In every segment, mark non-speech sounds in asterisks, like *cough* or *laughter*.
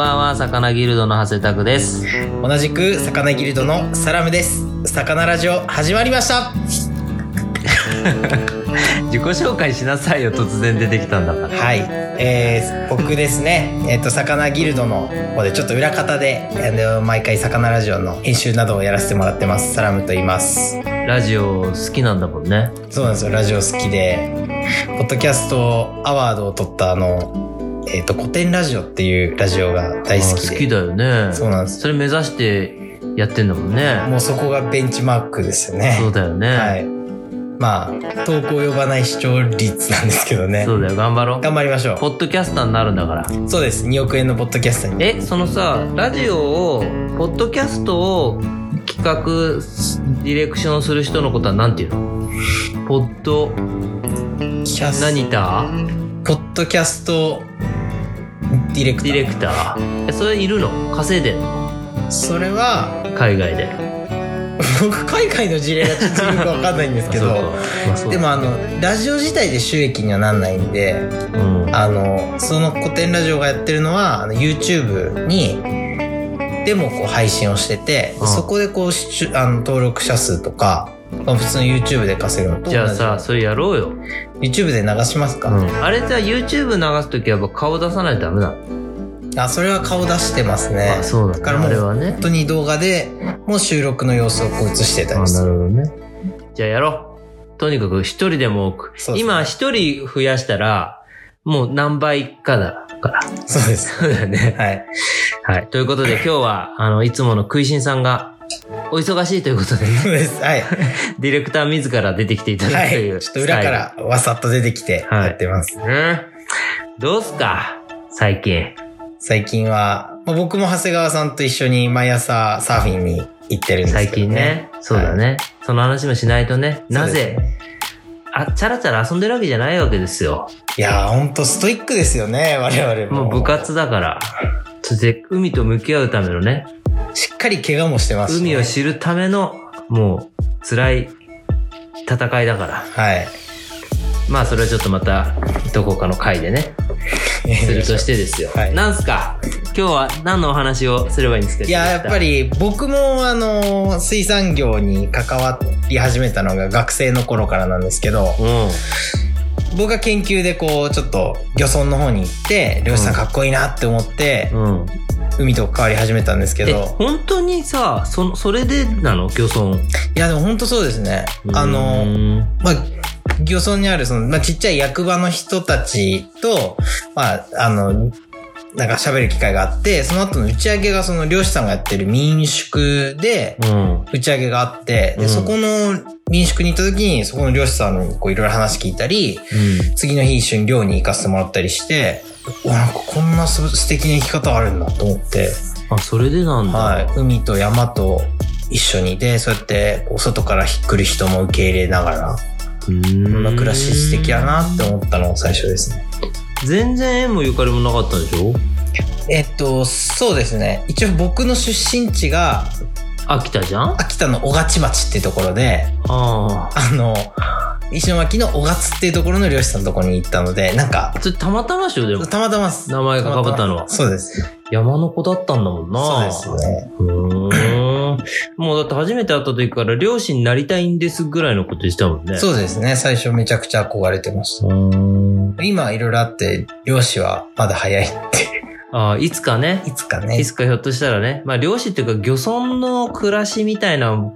ばんは、魚ギルドの長谷拓です。同じく魚ギルドのサラムです。魚ラジオ始まりました。*laughs* 自己紹介しなさいよ、突然出てきたんだから。はい、えー、僕ですね。えっ、と魚ギルドの方でちょっと裏方であの毎回魚ラジオの編集などをやらせてもらってます。サラムと言います。ラジオ好きなんだもんね。そうなんですよ。ラジオ好きでポッドキャストアワードを取ったあのえっ、と古典ラジオっていうラジオが大好きで。あ好きだよね。そうなんです。それ目指してやってんだもんね。もうそこがベンチマークですよね。そうだよね。はい。まあ投稿呼ばない視聴率なんですけどね。そうだよ、頑張ろう。頑張りましょポッドキャスターになるんだから。うそうです。2億円のポッドキャストに。え、そのさ、ラジオを、ポッドキャストを企画、ディレクションする人のことは何て言うの？ポッド、キャス何ターポッドキャストディレクター。ディレクター。え、それいるの？稼いでんの？それは海外で。僕海外の事例がちょっとよくわかんないんですけど *laughs* まあでもあのラジオ自体で収益にはなんないんでうん。あのその古典ラジオがやってるのはあの YouTube にでもこう配信をしてて、うん。そこでこうあの登録者数とかまあ普通の YouTube で稼ぐのと同じじゃあさ、それやろうよ。YouTube で流しますか、うん。あれじゃあ YouTube 流すときはやっぱ顔出さないとダメなの？あそれは顔出してますねあ、そうなんだ。だからもうあれはね本。当に動画でもう収録の様子をこう映してたあ、りするなるほどね。じゃあやろう。とにかく一人でも多く。ね今一人増やしたら、もう何倍かだから。そうです *laughs* そうだよね。はいはい。ということで今日は、あの、いつもの食いしんさんが、お忙しいということでね、そうですはい *laughs* ディレクター自ら出てきていただはくという。いちょっと裏からわさっと出てきてはいやってます、スタイル。うん。どうすか？最近。最近は、まあ僕も長谷川さんと一緒に毎朝サーフィンに行ってるんですけど、ね、最近ね。そうだね。その話もしないとね。なぜ、あ、チャラチャラ遊んでるわけじゃないわけですよ。いやーほんとストイックですよね我々ももう部活だから。そして海と向き合うためのね、しっかり怪我もしてますしね、海を知るための、もう、辛い戦いだから。はいまあ、それはちょっとまた、どこかの回でね、*laughs* するとしてですよ。はいなんすか？今日は何のお話をすればいいんですか？いややっぱ。り僕もあの水産業に関わり始めたのが学生の頃からなんですけどう僕が研究でこうちょっと漁村の方に行って漁師さんかっこいいなって思ってん。うん。海と関わり始めたんですけえ、ど本当にさ、そ、それでなの？漁村。いやでも本当そうですね。あうのまあ漁村にあるその、まあ、ちっちゃい役場の人たちとまああのなんか喋る機会があってその後の打ち上げがその漁師さんがやってる民宿でうん。打ち上げがあって、うんでそこの民宿に行った時にそこの漁師さんにこういろいろ話聞いたりうん。次の日一緒に漁に行かせてもらったりしてうわなんかこんなす素敵な生き方あるんだと思って、あ、それでなんだ。はい、海と山と一緒にでそうやってこう外から来る人も受け入れながら。こんな暮らし素敵やなって思ったのが最初ですね。全然縁もゆかりもなかったでしょ？えっと、そうですね。一応僕の出身地が秋田じゃん？あ秋田の小勝町っていうところで、あ。あの、石巻の小勝っていうところの漁師さんのところに行ったので、なんか、たまたまでしょでも。たまたま。名前が被ったのは。そうです。山の子だったんだもんな。そうですね。うーん。もうだって初めて会った時から漁師になりたいんですぐらいのこと言ってたもんね。そうですね。最初めちゃくちゃ憧れてました。今いろいろあって、漁師はまだ早いって。ああ、いつかね。いつかねい。つかひょっとしたらね。まあ漁師っていうか漁村の暮らしみたいな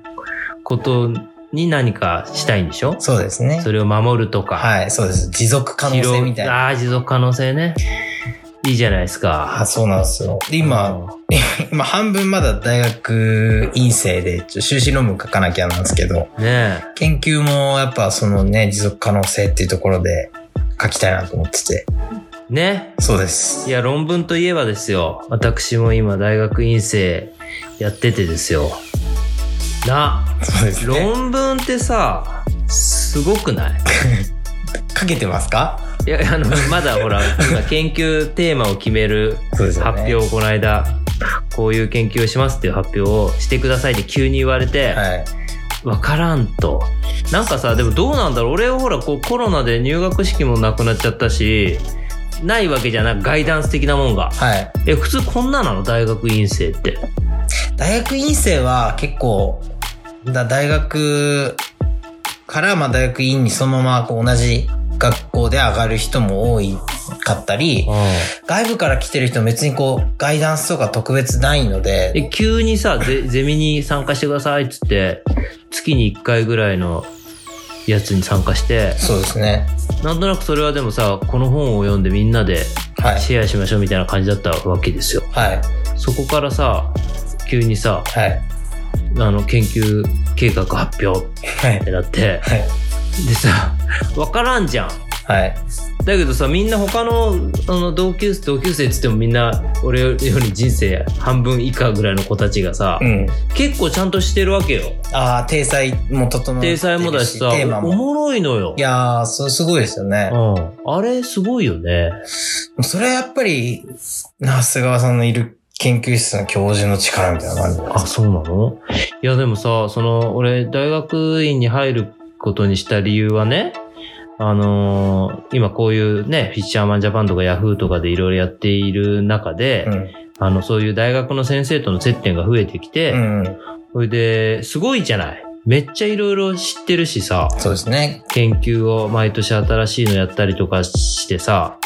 ことに何かしたいんでしょ？そうですね。それを守るとか。はい、そうです。持続可能性みたいな。ああ、持続可能性ね。いいじゃないですか。あ、そうなんですよ。で、今、*laughs* 今半分まだ大学院生で、修士論文書かなきゃなんですけど、うん。ね研究もやっぱそのね、持続可能性っていうところで書きたいなと思ってて。え。ね。そうです。いや、論文といえばですよ。私も今大学院生やっててですよ。な、そうですね。論文ってさ、すごくない？*laughs* 書けてますか？いや、あの、まだほら、今研究テーマを決める。発表をこの間、こういう研究をしますっていう発表をしてくださいって急に言われて、はい。わからんと。なんかさ、でもどうなんだろう俺はほら、こうコロナで入学式もなくなっちゃったし、ないわけじゃなく、ガイダンス的なもんが。はい。え、普通こんななの？大学院生って。大学院生は結構、だ大学から、まあ大学院にそのままこう同じ学校で上がる人も多いかったり、外部から来てる人も別にこう、ガイダンスとか特別ないので、え、急にさ、ゼ *laughs* ゼミに参加してくださいっつって、月に1回ぐらいのやつに参加して、そうですね。なんとなくそれはでもさ、この本を読んでみんなではい。シェアしましょうみたいな感じだったわけですよ。はい。そこからさ、急にさ、はい。あの、研究計画発表はいっ。てなって、はい。でさ、わからんじゃん。はい。だけどさ、みんな他の、あの、同級生、同級生っつってもみんな、俺より人生半分以下ぐらいの子たちがさ、うん。結構ちゃんとしてるわけよ。ああ、体裁も整ってる体裁もだしさ。おもろいのよい。やー、そう、すごいですよね。うん。あれ、すごいよね。それはやっぱり、長谷川さんのいる研究室の教授の力みたいな感じあ、そうなの？いや、でもさ、その、俺、大学院に入ることにした理由はね、あのー今こういうね、フィッシャーマンジャパンとかヤフーとかでいろいろやっている中で、うん。あの、そういう大学の先生との接点が増えてきて、うんうん。それで、すごいじゃない。めっちゃいろいろ知ってるしさ、そうですね。研究を毎年新しいのやったりとかしてさ、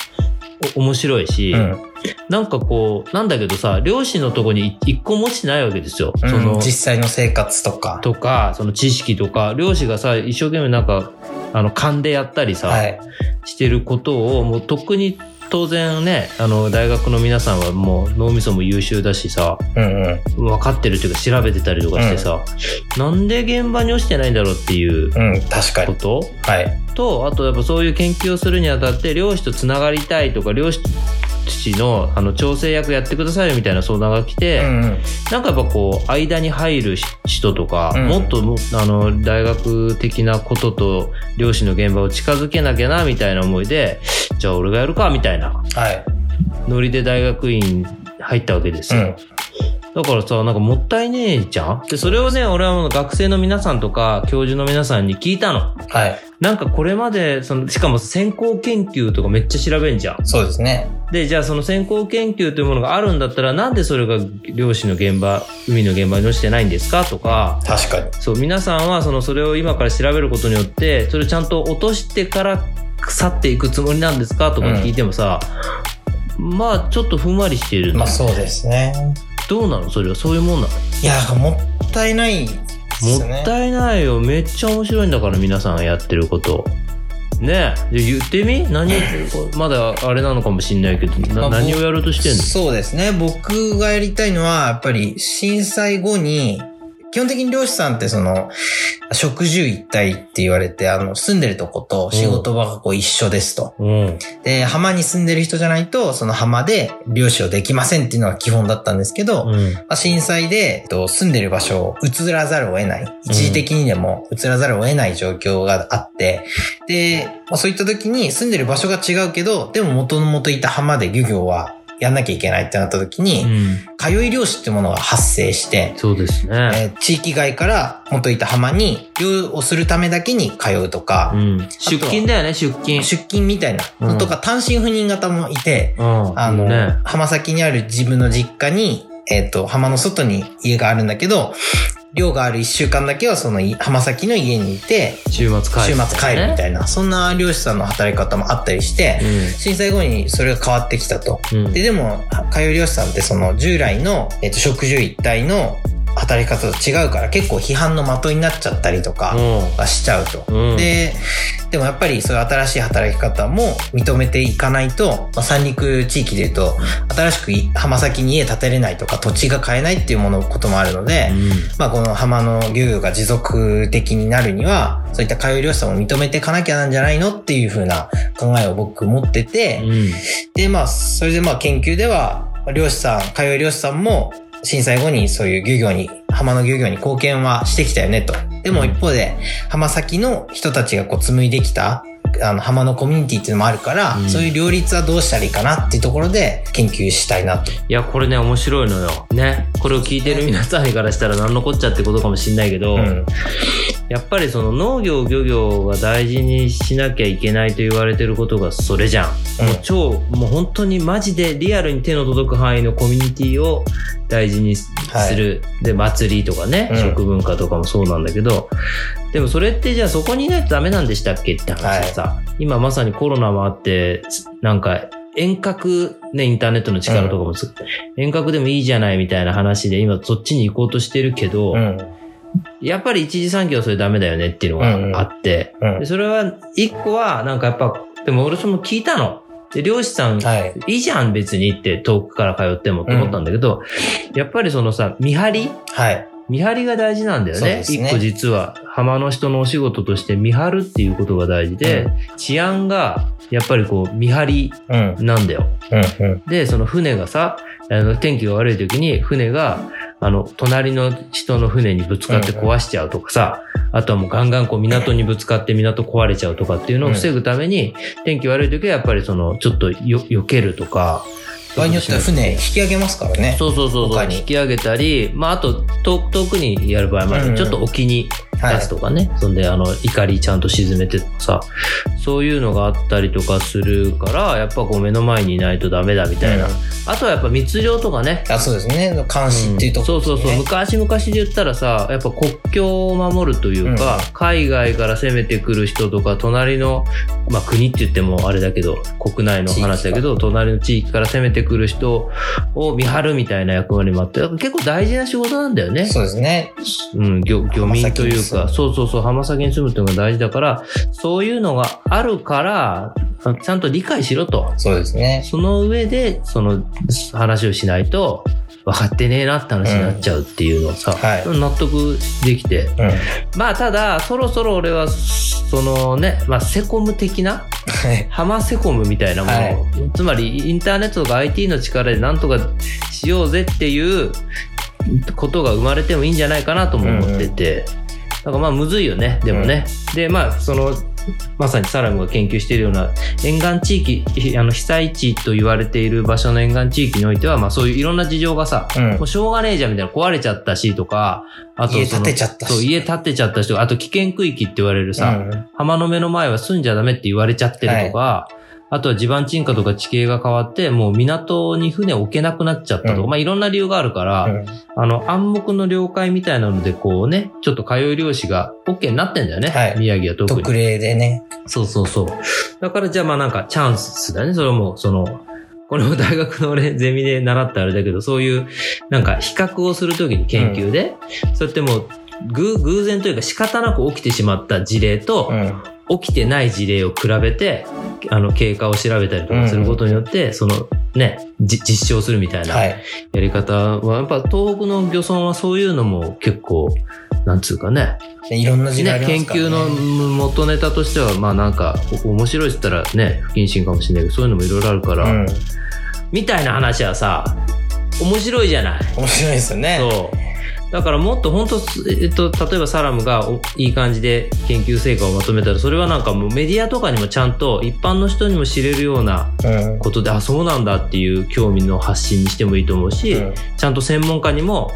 お面白いし、うん。なんかこう、なんだけどさ、漁師のとこに一個持ちないわけですよ。そのうん、実際の生活とか。とか、その知識とか、漁師がさ、一生懸命なんか、あの、勘でやったりさ、はい。してることを、もうとっくに当然ね、あの、大学の皆さんはもう脳みそも優秀だしさ、うんうん。分かってるっていうか調べてたりとかしてさ、なんで現場に落ちてないんだろうっていううん、確かに。こと？はい。と、あとやっぱそういう研究をするにあたって、漁師とつながりたいとか、漁師のあの調整役やってくださいよみたいな相談が来て、うんうん。なんかやっぱこう、間に入る人とか、うんもっともあの、大学的なことと漁師の現場を近づけなきゃな、みたいな思いで、じゃあ俺がやるか、みたいなはい。ノリで大学院入ったわけですよ。うん。だからさ、なんかもったいねえじゃん？で、それをね、俺はもう学生の皆さんとか、教授の皆さんに聞いたの。はい。なんかこれまで、その、しかも先行研究とかめっちゃ調べんじゃん。そうですね。で、じゃあその先行研究というものがあるんだったら、なんでそれが漁師の現場、海の現場に落ちてないんですかとか、確かに。そう、皆さんはその、それを今から調べることによって、それをちゃんと落としてから去っていくつもりなんですかとか聞いてもさ、まあ、ちょっとふんわりしているまあそうですね。どうなの？それはそういうもんなの？いや、もったいない。もったいないよ。めっちゃ面白いんだから、皆さんがやってること。ねえ。で言ってみ？何、*laughs* まだあれなのかもしんないけど、なまあ何をやろうとしてんの？そうですね。僕がやりたいのは、やっぱり震災後に、基本的に漁師さんってその、食住一体って言われて、あの、住んでるとこと仕事場がこう一緒ですと。うん。で、浜に住んでる人じゃないと、その浜で漁師をできませんっていうのが基本だったんですけど、うん。まあ震災で、えっと住んでる場所を移らざるを得ない。一時的にでも移らざるを得ない状況があって、で、まあ、そういった時に住んでる場所が違うけど、でも元々いた浜で漁業はやんなきゃいけないってなった時に、うん。通い漁師ってものが発生して、そうですね。えー地域外から元いた浜に漁をするためだけに通うとか、うん。出勤だよね、出勤。出勤みたいなのとか、単身赴任型もいて、うん。あの、ね。浜先にある自分の実家に、えっ、と、浜の外に家があるんだけど、寮がある一週間だけはそのい浜先の家にいて、週末帰る、週末帰るみたいいな、そんな漁師さんの働き方もあったりして、震災後にそれが変わってきたと。うん。うん。で、でも、通い漁師さんってその従来の、えっ、と、食住一体の働き方と違うから結構批判の的になっちゃったりとかはしちゃうと。うん。で、でもやっぱりそういう新しい働き方も認めていかないと、まあ、三陸地域で言うと、新しくい浜先に家建てれないとか土地が買えないっていうものこともあるので、うん。まあこの浜の漁業が持続的になるには、そういった通い漁師さんを認めていかなきゃなんじゃないのっていうふうな考えを僕持ってて、うん。でまあそれでまあ研究では、漁師さん、通い漁師さんも震災後にそういう漁業に、浜の漁業に貢献はしてきたよねと。でも一方で、浜先の人たちがこう紡いできた、あの、浜のコミュニティっていうのもあるから、うんそういう両立はどうしたらいいかなっていうところで研究したいなと。いや、これね、面白いのよ。ね。これを聞いてる皆さんからしたら何のこっちゃってことかもしんないけど、うん。やっぱりその農業漁業が大事にしなきゃいけないと言われてることがそれじゃん。うん。もう超、もう本当にマジでリアルに手の届く範囲のコミュニティを大事にする。で、祭りとかね、うん。食文化とかもそうなんだけど、でもそれってじゃあそこにいないとダメなんでしたっけって話でさ、今まさにコロナもあって、なんか遠隔、ね、インターネットの力とかもつ、遠隔でもいいじゃないみたいな話で今そっちに行こうとしてるけど、うん。やっぱり一次産業はそれダメだよねっていうのがあって、うんで。それは一個はなんかやっぱ、でも俺その聞いたの。で、漁師さん、はい。いいじゃん別にって遠くから通ってもって思ったんだけど、やっぱりそのさ、見張りはい。見張りが大事なんだよね。ね一個実は、浜の人のお仕事として見張るっていうことが大事で、治安がやっぱりこう見張りうん。なんだよ。うん。うん。で、その船がさ、あの天気が悪い時に船が、あの、隣の人の船にぶつかって壊しちゃうとかさ、あとはもうガンガンこう港にぶつかって港壊れちゃうとかっていうのを防ぐために、天気悪い時はやっぱりその、ちょっとよ、避けるとか、場合によっては船引き上げますからね。そうそうそうそう、引き上げたり、まああと遠遠くにやる場合もある、うんうん。ちょっと沖にはい出すとかね、そんであの怒りちゃんと沈めてとかさそういうのがあったりとかするからやっぱこう目の前にいないとダメだみたいな、うん。あとはやっぱ密漁とかね。あ、そうですね。監視っていうところ、そうそうそう。昔々で言ったらさやっぱ国境を守るというか、海外から攻めてくる人とか隣の、まあ、国って言ってもあれだけど国内の話だけど隣の地域から攻めてくる人を見張るみたいな役割もあって結構大事な仕事なんだよね。そうですね。うん、漁漁民というか、浜先に住むそうそうそう、浜先に住むっていうのが大事だから、そういうのがあるから、あちゃんと理解しろと。そうですね。その上で、その話をしないと、分かってねえなって話になっちゃうっていうのをさ、はい納得できて。うん。まあ、ただ、そろそろ俺は、そのね、まあ、セコム的な、はい。浜セコムみたいなものを、はいつまりインターネットとか IT の力でなんとかしようぜっていうことが生まれてもいいんじゃないかなとも思ってて、だからまあむずいよねでもね、でまあそのまさにサラムが研究しているような沿岸地域あの被災地と言われている場所の沿岸地域においては、まあ、そういういろんな事情がさ、うん。もうしょうがねえじゃんみたいな壊れちゃったしとかあと家その建てちゃったし。家建てちゃった人あと危険区域って言われるさ、うん。浜の目の前は住んじゃダメって言われちゃってるとか、あとは地盤沈下とか地形が変わって、もう港に船を置けなくなっちゃったとか、うんまあいろんな理由があるから、うんあの暗黙の了解みたいなので、こうね、ちょっと通い漁師が OK になってんだよね。はい宮城は特に。特例でね。そうそうそう。だからじゃあまあなんかチャンスだね。それも、その、これも大学の俺ゼミで習ったあれだけど、そういうなんか比較をするときに研究で、そうやってもう偶偶然というか仕方なく起きてしまった事例と、うん。起きてない事例を比べて、あの、経過を調べたりとかすることによって、その、ね、じ実証するみたいなはやい。り方は、やっぱ東北の漁村はそういうのも結構、なんつうかね、でいろんな時代あね研。究の元ネタとしては、まあなんか、お面白いって言ったらね、不謹慎かもしれないけど、そういうのもいろいろあるから、うん。みたいな話はさ、面白いじゃない。面白いですよね。そう。だからもっと本当、えっと、例えばサラムがおいい感じで研究成果をまとめたら、それはなんかもうメディアとかにもちゃんと一般の人にも知れるようなうん。ことで、あ、そうなんだっていう興味の発信にしてもいいと思うし、うんちゃんと専門家にも、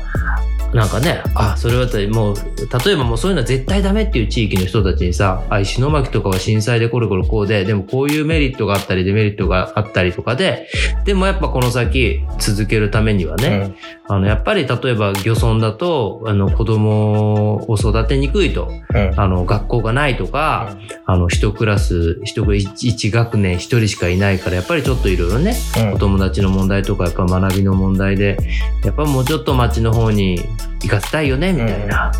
なんかね、あ、それはもう、例えばもうそういうのは絶対ダメっていう地域の人たちにさ、あ、石巻とかは震災でコロコロこうで、でもこういうメリットがあったりデメリットがあったりとかで、でもやっぱこの先続けるためにはね、あの、やっぱり例えば漁村だと、あの、子供を育てにくいと、うん。うん。あの、学校がないとか、あの、一クラス、一ク一一学年一人しかいないから、やっぱりちょっといろいろね、うんお友達の問題とか、やっぱ学びの問題で、やっぱもうちょっと町の方に行かせたいよね、みたいな。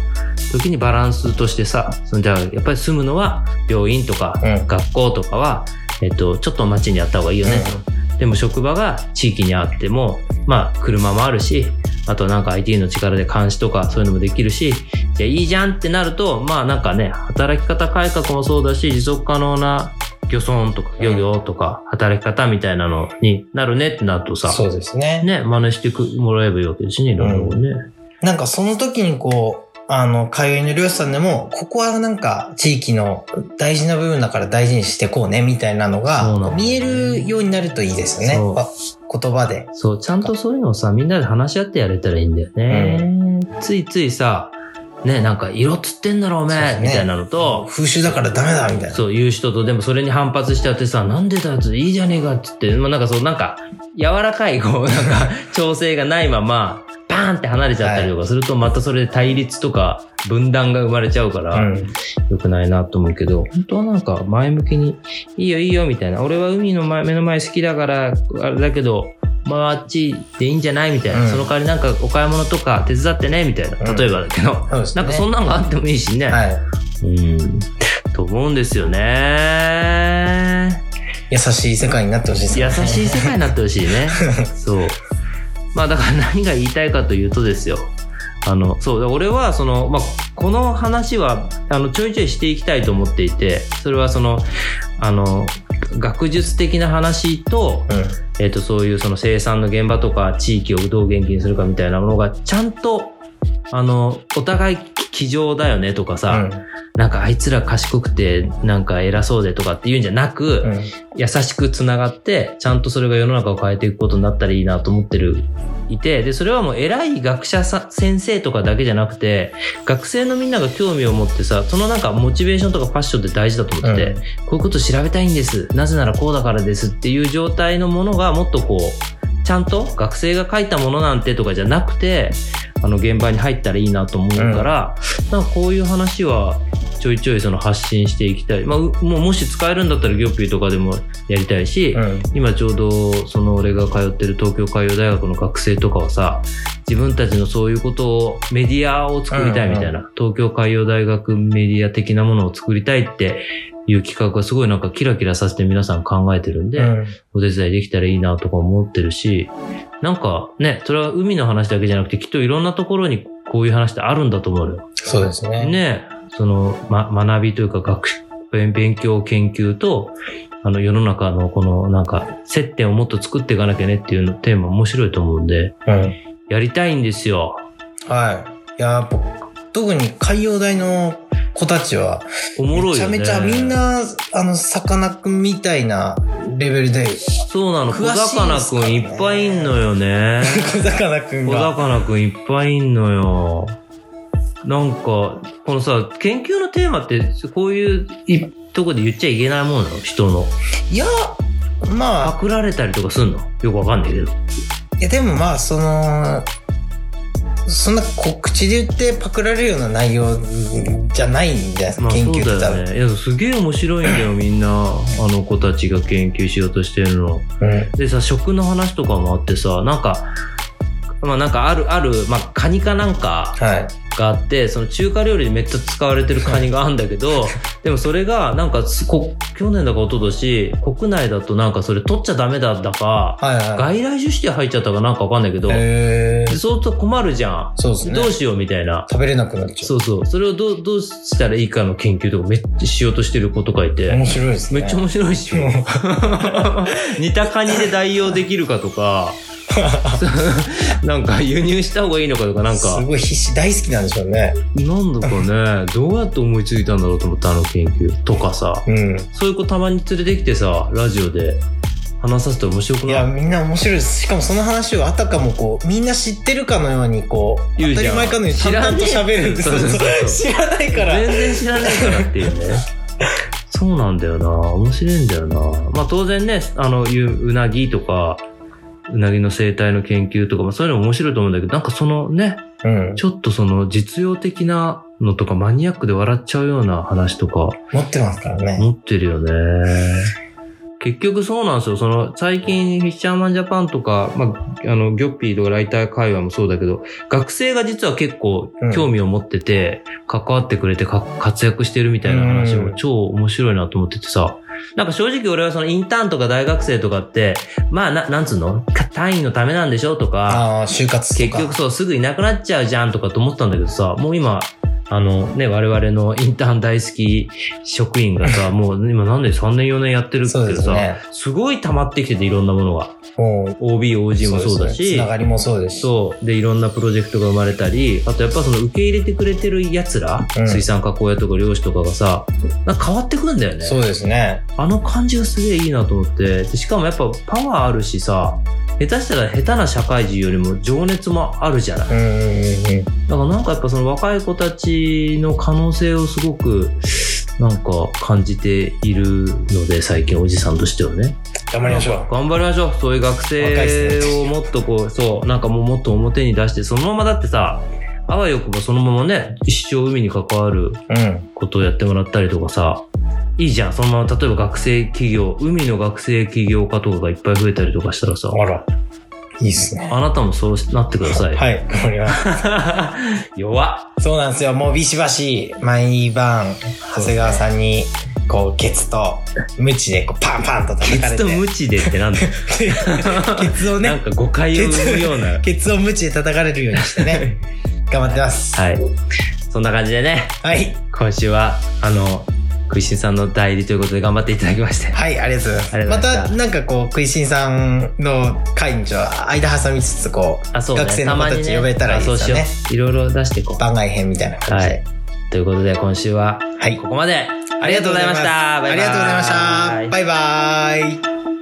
時にバランスとしてさ、そのじゃあ、やっぱり住むのは病院とか、うん学校とかは、えっと、ちょっと町にあった方がいいよね、と。でも職場が地域にあっても、まあ、車もあるし、あとなんか IT の力で監視とかそういうのもできるし、じゃあいいじゃんってなると、まあなんかね、働き方改革もそうだし、持続可能な漁村とか漁業とか働き方みたいなのになるねってなるとさ、そうですね。ね、真似してくもらえばいいわけですしね、いろいろね。なんかその時にこう、あの、通いの漁師さんでも、ここはなんか地域の大事な部分だから大事にしてこうね、みたいなのが見えるようになるといいですよね。言葉で。そう、ちゃんとそういうのをさ、みんなで話し合ってやれたらいいんだよね。ついついさ、ね、なんか色つってんだろおめえ、ねみたいなのと、風習だからダメだみたいな。そう言う人と、でもそれに反発しちゃってさ、なんでだよっていいじゃねえかって言って、まあなんかそう、なんか、柔らかい、こう、なんか、調整がないまま、バーンって離れちゃったりとかすると、またそれで対立とか、分断が生まれちゃうから、うん。良くないなと思うけど、本当はなんか前向きに、いいよいいよみたいな、俺は海の前目の前好きだから、あれだけど、まああっちでいいんじゃないみたいな、うんその代わりなんかお買い物とか手伝ってねみたいな、うん例えばだけど、ね。なんかそんなんがあってもいいしね。はい。うん。と思うんですよね。優しい世界になってほしいですね。しい世界になってほしいね。*laughs* そう。まあだから何が言いたいかというとですよ。あの、そう、俺はその、まあ、この話は、あの、ちょいちょいしていきたいと思っていて、それはその、あの、学術的な話と、うん。えっ、と、そういうその生産の現場とか地域をどう元気にするかみたいなものが、ちゃんと、あの、お互い気丈だよねとかさ、うん。なんかあいつら賢くて、なんか偉そうでとかっていうんじゃなく、うん。優しくつながって、ちゃんとそれが世の中を変えていくことになったらいいなと思ってる、いて、で、それはもう偉い学者さ、先生とかだけじゃなくて、学生のみんなが興味を持ってさ、そのなんかモチベーションとかパッションって大事だと思ってて、うんこういうこと調べたいんです。なぜならこうだからですっていう状態のものがもっとこう、ちゃんと学生が書いたものなんてとかじゃなくて、あの現場に入ったらいいなと思うから、なんかこういう話はちょいちょいその発信していきたい。まあ、うもうもし使えるんだったらギョッピーとかでもやりたいし、うん。今ちょうどその俺が通ってる東京海洋大学の学生とかはさ、自分たちのそういうことをメディアを作りたいみたいな、東京海洋大学メディア的なものを作りたいっていう企画がすごいなんかキラキラさせて皆さん考えてるんで、うん。お手伝いできたらいいなとか思ってるし、なんかね、それは海の話だけじゃなくてきっといろんなところにこういう話ってあるんだと思うのよ。そうですね。ね、その、ま、学びというか学勉勉強研究と、あの世の中のこのなんか接点をもっと作っていかなきゃねっていうのテーマ面白いと思うんで、うん。やりたいんですよ。はい。いや、やっぱ、特に海洋大の子たちは、おもろいよね。めちゃめちゃみん。な、あの、さかなクンみたいなレベルで、そうなの。小魚くんいっぱいいんのよね。*laughs* 小魚くん小が。魚くんいっぱいいんのよ。なんか、このさ、研究のテーマって、こういういとこで言っちゃいけないもんなの？人の。いや、まあ、パクられたりとかすんの？よくわかんないけど。いやでもまあ、その、そんな告知で言ってパクられるような内容じゃないんじゃないですか、まあ研そうだ究って多分。よね。いや、すげえ面白いんだよ、みんな。あの子たちが研究しようとしてるの。うん。でさ、食の話とかもあってさ、なんか、まあなんかある、ある、まあカニかなんかはい。があって、その中華料理にめっちゃ使われてるカニがあるんだけど、*laughs* でもそれがなんかすこ、去年だか一昨年国内だとなんかそれ取っちゃダメだったか、はいはい。外来種指定入っちゃったかなんかわかんないけど、へーでそうすると困るじゃん。そうですねどうしようみたいな。食べれなくなっちゃそうそう。それをどう、どうしたらいいかの研究とかめっちゃしようとしてる子とかいう。て、面白いですね。めっちゃ面白いっしょ。*laughs* 似たカニで代用できるかとか、*laughs* なんか輸入した方がいいのかとか、なんすか、ごい必死、大好きなんでしょうね。なんだかね、*laughs* どうやって思いついたんだろうと思ったあの研究とかさ、うん。そういう子たまに連れてきてさ、ラジオで話させたら面白くい？や、ないみんな面白いです。しかもその話をあたかもこう、みんな知ってるかのようにこう、当たり前かのように淡々と喋るんです知らないから。全然知らないからっていうね。*laughs* そうなんだよな。面白いんだよな。まあ当然ね、あの、いううなぎとか、うなぎの生態の研究とか、まあそういうのも面白いと思うんだけど、なんかそのね、うん。ちょっとその実用的なのとかマニアックで笑っちゃうような話とか持ってますからね。持ってるよね。結局そうなんですよ。その最近フィッシャーマンジャパンとか、まあ、あの、ギョッピーとかライター会話もそうだけど、学生が実は結構興味を持ってて、関わってくれてか活躍してるみたいな話もうん超面白いなと思っててさ、なんか正直俺はそのインターンとか大学生とかって、まあな、なんつうの？単位のためなんでしょ？とか、ああ、就活。結局そうすぐいなくなっちゃうじゃんとかと思ったんだけどさ、もう今、あのね、我々のインターン大好き職員がさ、*laughs* もう今なんで3年4年やってるけどさ、ねすごい溜まってきてていろんなものが。OB、OG もそうだし、つながりもそうですし。そう。で、いろんなプロジェクトが生まれたり、あとやっぱその受け入れてくれてる奴ら、うん水産加工屋とか漁師とかがさ、なんか変わってくんだよね。そうですね。あの感じがすげえいいなと思って。でしかもやっぱパワーあるしさ、下手したら下手な社会人よりも情熱もあるじゃない。うんうんうんうん。だからなんかやっぱその若い子たちの可能性をすごくなんか感じているので、最近おじさんとしてはね。頑張りましょ頑張りましょう。そういう学生をもっとこう、そう、なんかもうもっと表に出して、そのままだってさ、あわよくばそのままね、一生海に関わるう。うん。ことをやってもらったりとかさ、いいじゃん。そのまま、例えば学生企業、海の学生起業家とかがいっぱい増えたりとかしたらさ、あら。いいっすね。あなたもそうなってください。はい、頑張ります。*laughs* 弱っ。そうなんですよ。もうビシバシ、毎晩、長谷川さんに、こう、ケツと、ムチでこうパンパンとケ叩かれて。ツとムチでってなんだよ *laughs* ケツをね、なんか誤解を生むような。ケツをムチで叩かれるようにしてね、*laughs* 頑張ってます。はい。そんな感じでね、はい。今週は、あの、食いしんさんの代理ということで頑張っていただきまして。はい、ありがとうございます。ましたなんかこう、食いしんさんの会にちょ間挟みつつ、こう、あ、そうね。学生の子たち呼べたらいいですよね。いろいろ出していこう。番外編みたいな感じで。はい。ということで、今週ははい。ここまで。ありがとうございました。ありがとうございました。バイバイ。